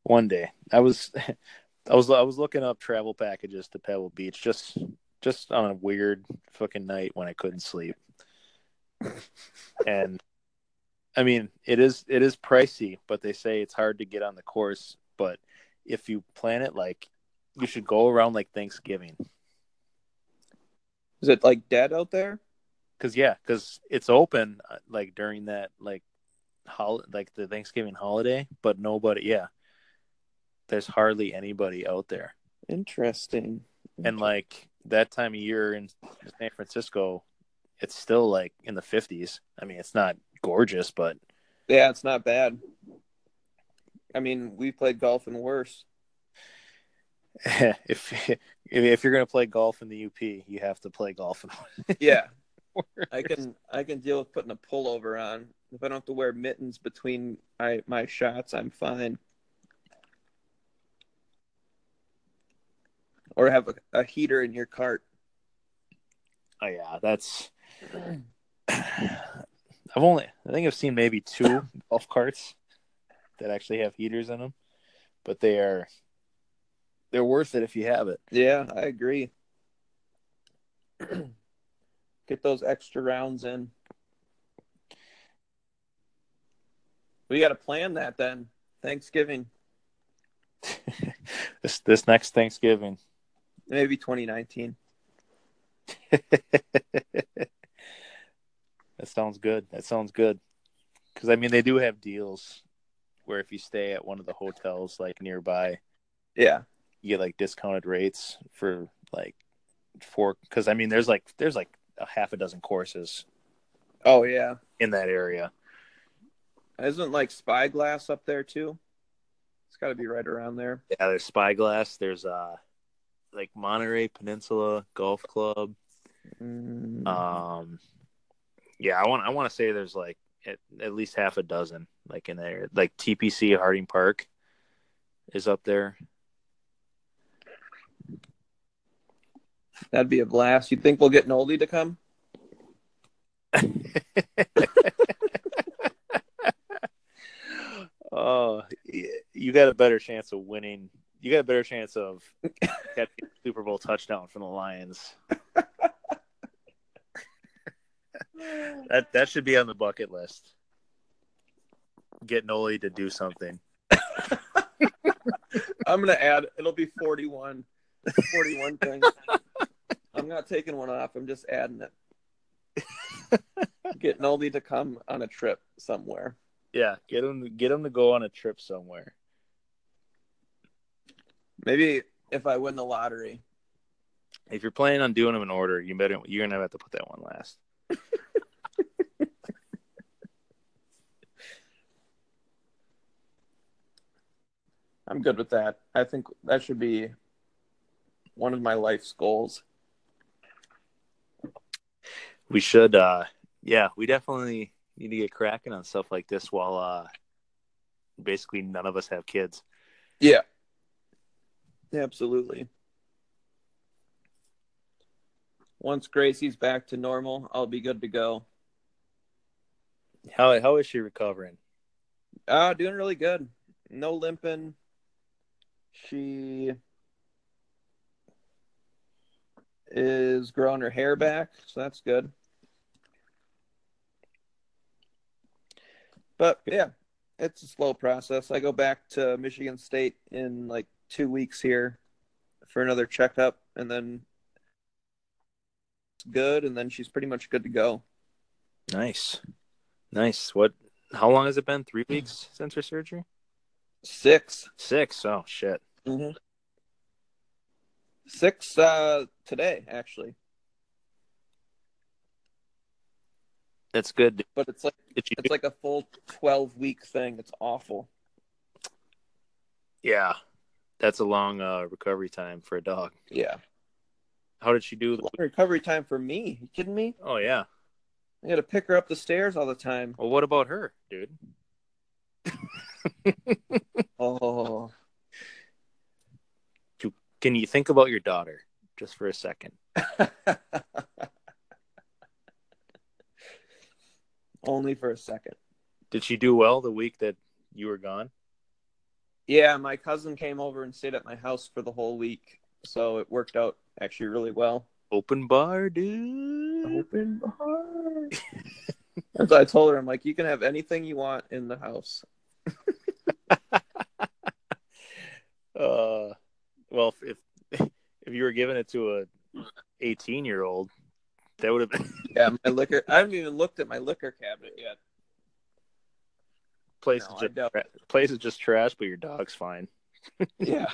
one day. I was I was I was looking up travel packages to Pebble Beach just just on a weird fucking night when I couldn't sleep. and I mean, it is it is pricey, but they say it's hard to get on the course, but if you plan it like you should go around like Thanksgiving. Is it like dead out there? Cuz yeah, cuz it's open uh, like during that like hol- like the Thanksgiving holiday, but nobody, yeah. There's hardly anybody out there. Interesting. And like that time of year in San Francisco, it's still like in the 50s. I mean, it's not gorgeous, but Yeah, it's not bad. I mean, we played golf in worse. if if you're going to play golf in the UP, you have to play golf in Yeah. I can I can deal with putting a pullover on. If I don't have to wear mittens between my, my shots, I'm fine. Or have a, a heater in your cart. Oh yeah, that's I've only I think I've seen maybe two golf carts that actually have heaters in them, but they are they're worth it if you have it. Yeah, I agree. Get those extra rounds in. We got to plan that then. Thanksgiving, this this next Thanksgiving. maybe 2019. that sounds good. That sounds good. Because I mean, they do have deals where if you stay at one of the hotels like nearby, Yeah. you get like discounted rates for like four. Because I mean, there's like there's like a half a dozen courses Oh yeah, in that area. isn't like Spyglass up there too? It's got to be right around there. Yeah, there's Spyglass. There's uh, like Monterey Peninsula Golf Club. Mm, Um, yeah, I want I want to say there's like at, at least half a dozen like in there. Like TPC Harding Park is up there. that'd be a blast. You think we'll get Noldy to come? oh, you got a better chance of winning. You got a better chance of catching a Super Bowl touchdown from the Lions. That that should be on the bucket list. Get Noli to do something. I'm gonna add. It'll be 41. 41 things. I'm not taking one off. I'm just adding it. Get Noldy to come on a trip somewhere. Yeah, get him get him to go on a trip somewhere. Maybe if I win the lottery. If you're planning on doing them in order, you better you're gonna have to put that one last. I'm good with that. I think that should be one of my life's goals. We should uh yeah, we definitely need to get cracking on stuff like this while uh basically none of us have kids. Yeah. Absolutely. Once Gracie's back to normal, I'll be good to go. How how is she recovering? Uh doing really good. No limping. She is growing her hair back, so that's good. But yeah, it's a slow process. I go back to Michigan State in like two weeks here for another checkup, and then good, and then she's pretty much good to go. Nice. Nice. What how long has it been? Three weeks since her surgery? Six. Six. Oh shit. Mm-hmm. Six uh, today, actually. That's good. But it's like it's like a full twelve week thing. It's awful. Yeah. That's a long uh recovery time for a dog. Yeah. How did she do? Long recovery time for me. You kidding me? Oh yeah. I gotta pick her up the stairs all the time. Well what about her, dude? Oh. Can you think about your daughter just for a second? Only for a second. Did she do well the week that you were gone? Yeah, my cousin came over and stayed at my house for the whole week, so it worked out actually really well. Open bar, dude. Open bar. As I told her, I'm like, you can have anything you want in the house. Uh, well, if if you were giving it to a 18 year old, that would have been Yeah, my liquor. I haven't even looked at my liquor cabinet yet. place No, is just tra- place is just trash, but your dog's fine. Yeah.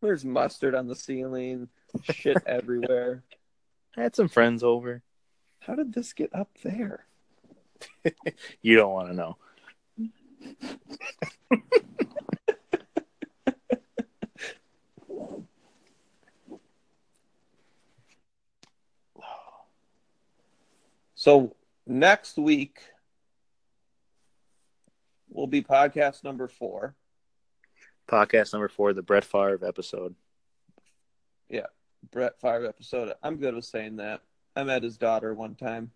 There's mustard on the ceiling, shit everywhere. I had some friends over. How did this get up there? You don't want to know. So next week will be podcast number four. Podcast number four, the Brett Favre episode. Yeah, Brett Favre episode. I'm good with saying that. I met his daughter one time.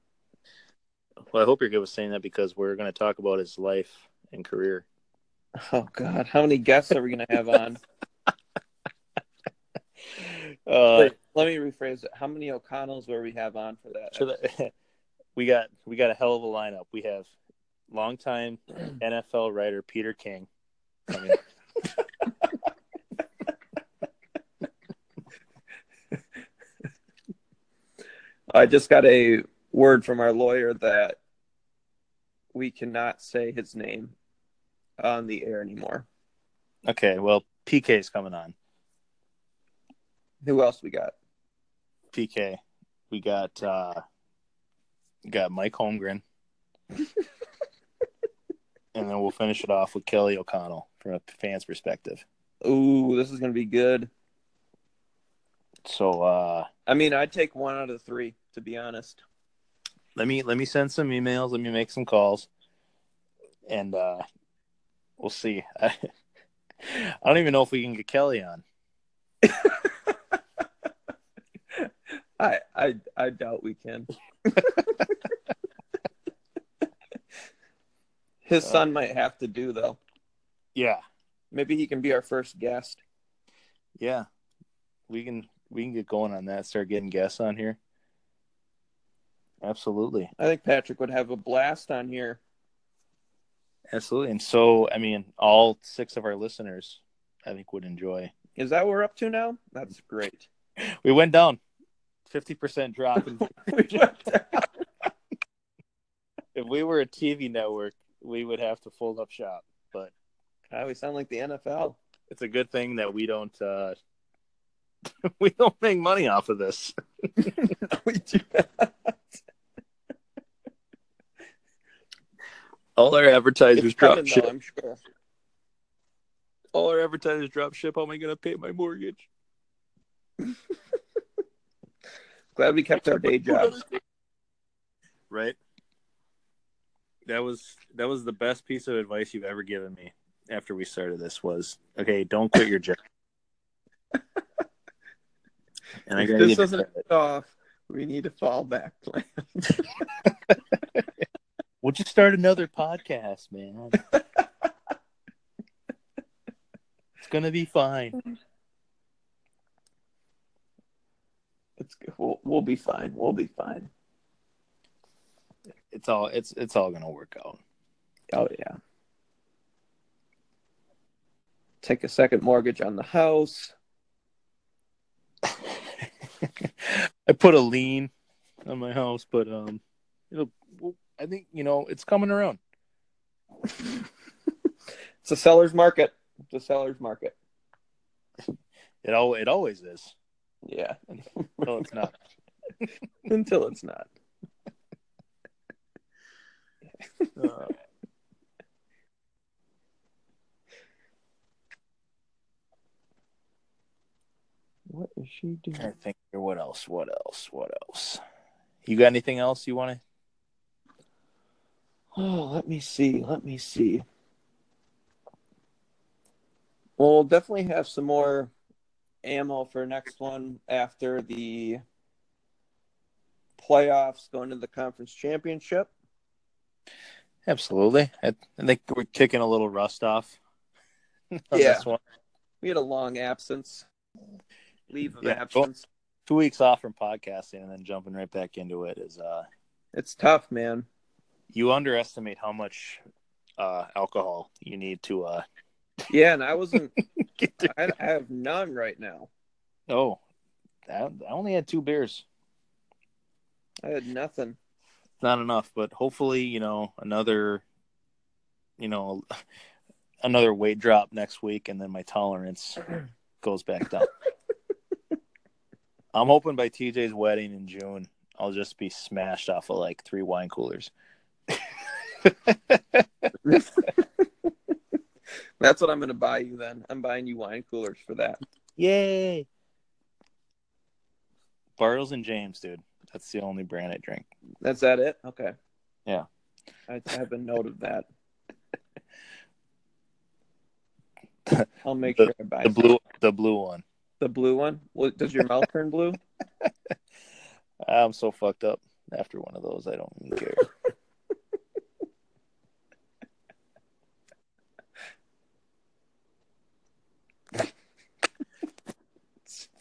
Well, I hope you're good with saying that because we're going to talk about his life and career. Oh God, how many guests are we gonna have on? Uh, Wait, let me rephrase it. How many O'Connells will we have on for that? so that- we got we got a hell of a lineup. We have longtime NFL writer Peter King. coming. I just got a word from our lawyer that we cannot say his name on the air anymore. okay, well PK's coming on. Who else we got? PK. we got uh got Mike Holmgren. and then we'll finish it off with Kelly O'Connell from a fan's perspective. Ooh, this is gonna be good. So uh I mean, I'd take one out of the three, to be honest. let me let me send some emails, let me make some calls and uh we'll see. I, I don't even know if we can get Kelly on. I I I doubt we can. His son might have to do though. Yeah. Maybe he can be our first guest. Yeah. We can we can get going on that, start getting guests on here. Absolutely. I think Patrick would have a blast on here. Absolutely. And so, I mean, all six of our listeners, I think, would enjoy. Is that what we're up to now? That's great. We went down 50% drop. in- if we were a TV network, we would have to fold up shop. But we sound like the NFL. it's a good thing that we don't uh we don't make money off of this. we do not. All our advertisers It's drop coming, ship. though, I'm sure. All our advertisers drop ship. How am I going to pay my mortgage? Glad we kept our day jobs. Right. That was that was the best piece of advice you've ever given me after we started this was okay, don't quit your job. And I If gotta this give you doesn't credit. end off, we need a fallback plan. We'll just start another podcast, man. it's gonna be fine. It's we'll, we'll be fine. We'll be fine. It's all it's it's all gonna work out. Oh yeah. Take a second mortgage on the house. I put a lien on my house, but um, it'll. I think you know it's coming around. It's a seller's market. It's a seller's market. It al it always is. Yeah. No, it's not. Until it's not. Uh, What is she doing? I think here. What else? What else? What else? You got anything else you want to? Oh, let me see. Let me see. We'll definitely have some more ammo for next one after the playoffs going to the conference championship. Absolutely. I, I think we're kicking a little rust off. on Yeah. this one. We had a long absence, leave of Yeah. absence. Two weeks off from podcasting and then jumping right back into it is uh It's tough, man. you underestimate how much uh alcohol you need to uh Yeah, and I wasn't. get to I, I have none right now. Oh, I, I only had two beers. I had nothing. Not enough, but hopefully, you know, another, you know, another weight drop next week, and then my tolerance goes back down. I'm hoping by TJ's wedding in June, I'll just be smashed off of like three wine coolers. That's what I'm going to buy you then. I'm buying you wine coolers for that. Yay! Bartles and Jaymes, dude. That's the only brand I drink. That's that it? Okay. Yeah. I have a note of that. I'll make The- sure I buy The blue, the blue one. The blue one. What, does your mouth turn blue? I'm so fucked up after one of those. I don't even care.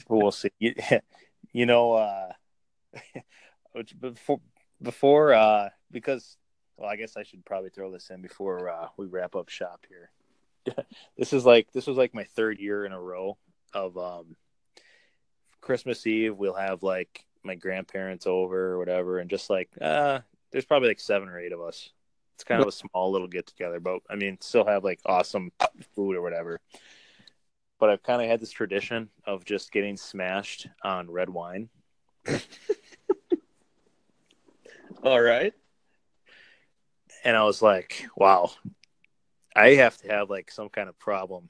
We'll see. You, you know, uh, which before before uh, because well, I guess I should probably throw this in before uh, we wrap up shop here. this is like this was like my third year in a row of um, Christmas Eve. We'll have like my grandparents over or whatever, and just like uh, there's probably like seven or eight of us. It's kind of a small little get together, but I mean, still have like awesome food or whatever but I've kind of had this tradition of just getting smashed on red wine. All right. And I was like, wow, I have to have like some kind of problem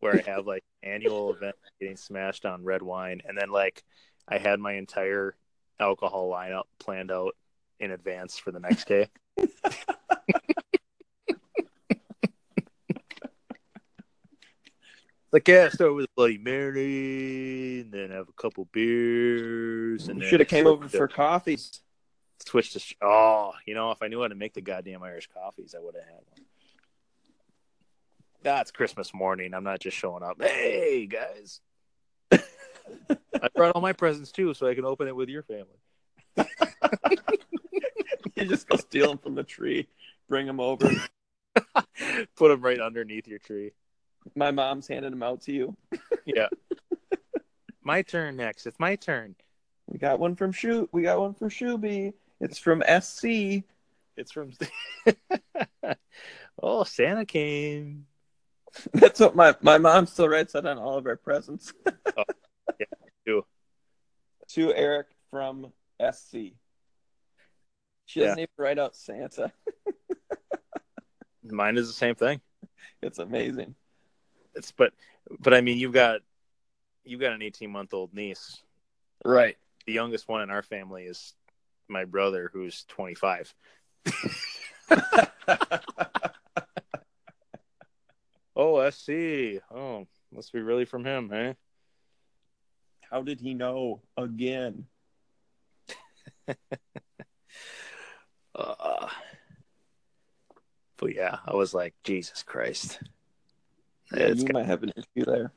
where I have like annual event getting smashed on red wine, and then like I had my entire alcohol lineup planned out in advance for the next day. like yeah, start with Bloody Mary, and then have a couple beers, and should have came over to- for coffees. switch to oh, you know, if I knew how to make the goddamn Irish coffees, I would have had one. That's Christmas morning. I'm not just showing up. Hey guys, I brought all my presents too, so I can open it with your family. You just go steal them from the tree, bring them over. Put them right underneath your tree. My mom's handing them out to you. Yeah. my turn next. It's my turn. We got one from Shoot. We got one from Shuby. It's from SC. It's from. oh, Santa came. That's what my my mom still writes that on all of our presents. Oh, yeah, too. to Eric from SC. She doesn't even write out Santa. Mine is the same thing. It's amazing. It's but but I mean you've got you've got an 18 month old niece. Right. The youngest one in our family is my brother, who's 25. Oh, I see. Oh, must be really from him, eh? How did he know again? Uh, but yeah, I was like, Jesus Christ. Yeah, It's you got- might have an issue there.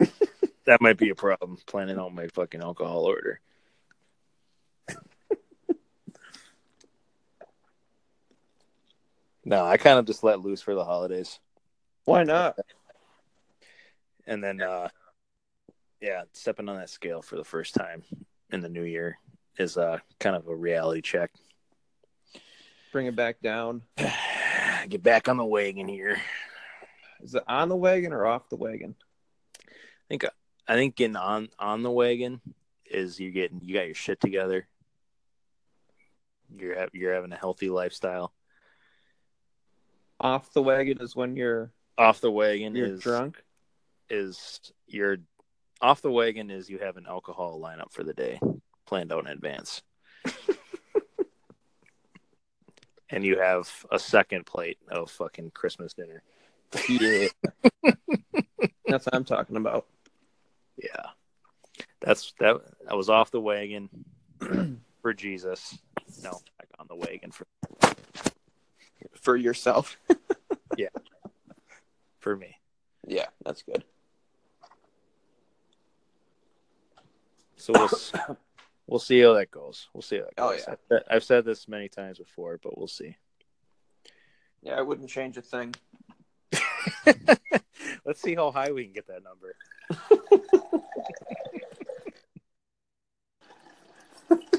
that might be a problem planning on my fucking alcohol order. no, I kind of just let loose for the holidays. Why not? And then, uh, yeah, stepping on that scale for the first time in the new year is uh, kind of a reality check. Bring it back down. Get back on the wagon here. Is it on the wagon or off the wagon? I think I think getting on on the wagon is you getting you got your shit together. You're ha- you're having a healthy lifestyle. Off the wagon is when you're Off the wagon you're is drunk. is you're off the wagon is you have an alcohol lineup for the day planned out in advance. and you have a second plate of fucking Christmas dinner. Yeah. That's what I'm talking about. Yeah. That's that I was off the wagon for Jesus. No, back on the wagon for For yourself. for me. Yeah, that's good. So we'll we'll see how that goes. We'll see how that Oh, yeah. I've I've said this many times before, but we'll see. Yeah, I wouldn't change a thing. Let's see how high we can get that number.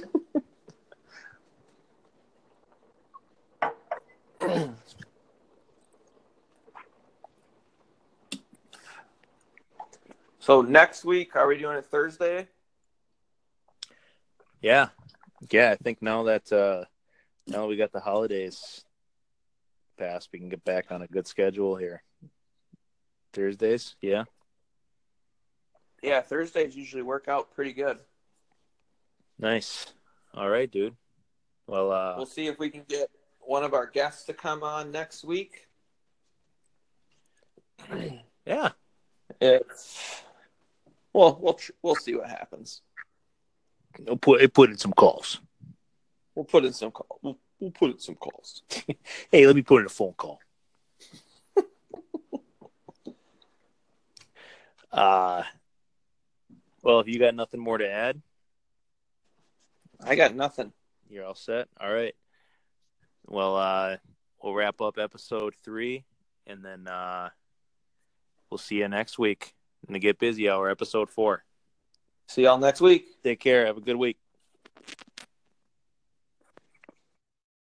So next week, are we doing it Thursday? Yeah, yeah. I think now that uh, now that we got the holidays passed, we can get back on a good schedule here. Thursdays, yeah. Yeah, Thursdays usually work out pretty good. Nice. All right, dude. Well, uh, We'll see if we can get one of our guests to come on next week. yeah. It's well, we'll we'll see what happens. We'll put put in some calls. We'll put in some call. We'll, we'll put in some calls. Hey, let me put in a phone call. uh well, if you got nothing more to add, I got nothing. you're all set. All right. Well, uh we'll wrap up episode 3 and then uh we'll see you next week in the Get Busy Hour episode 4. See y'all next week. Take care. Have a good week.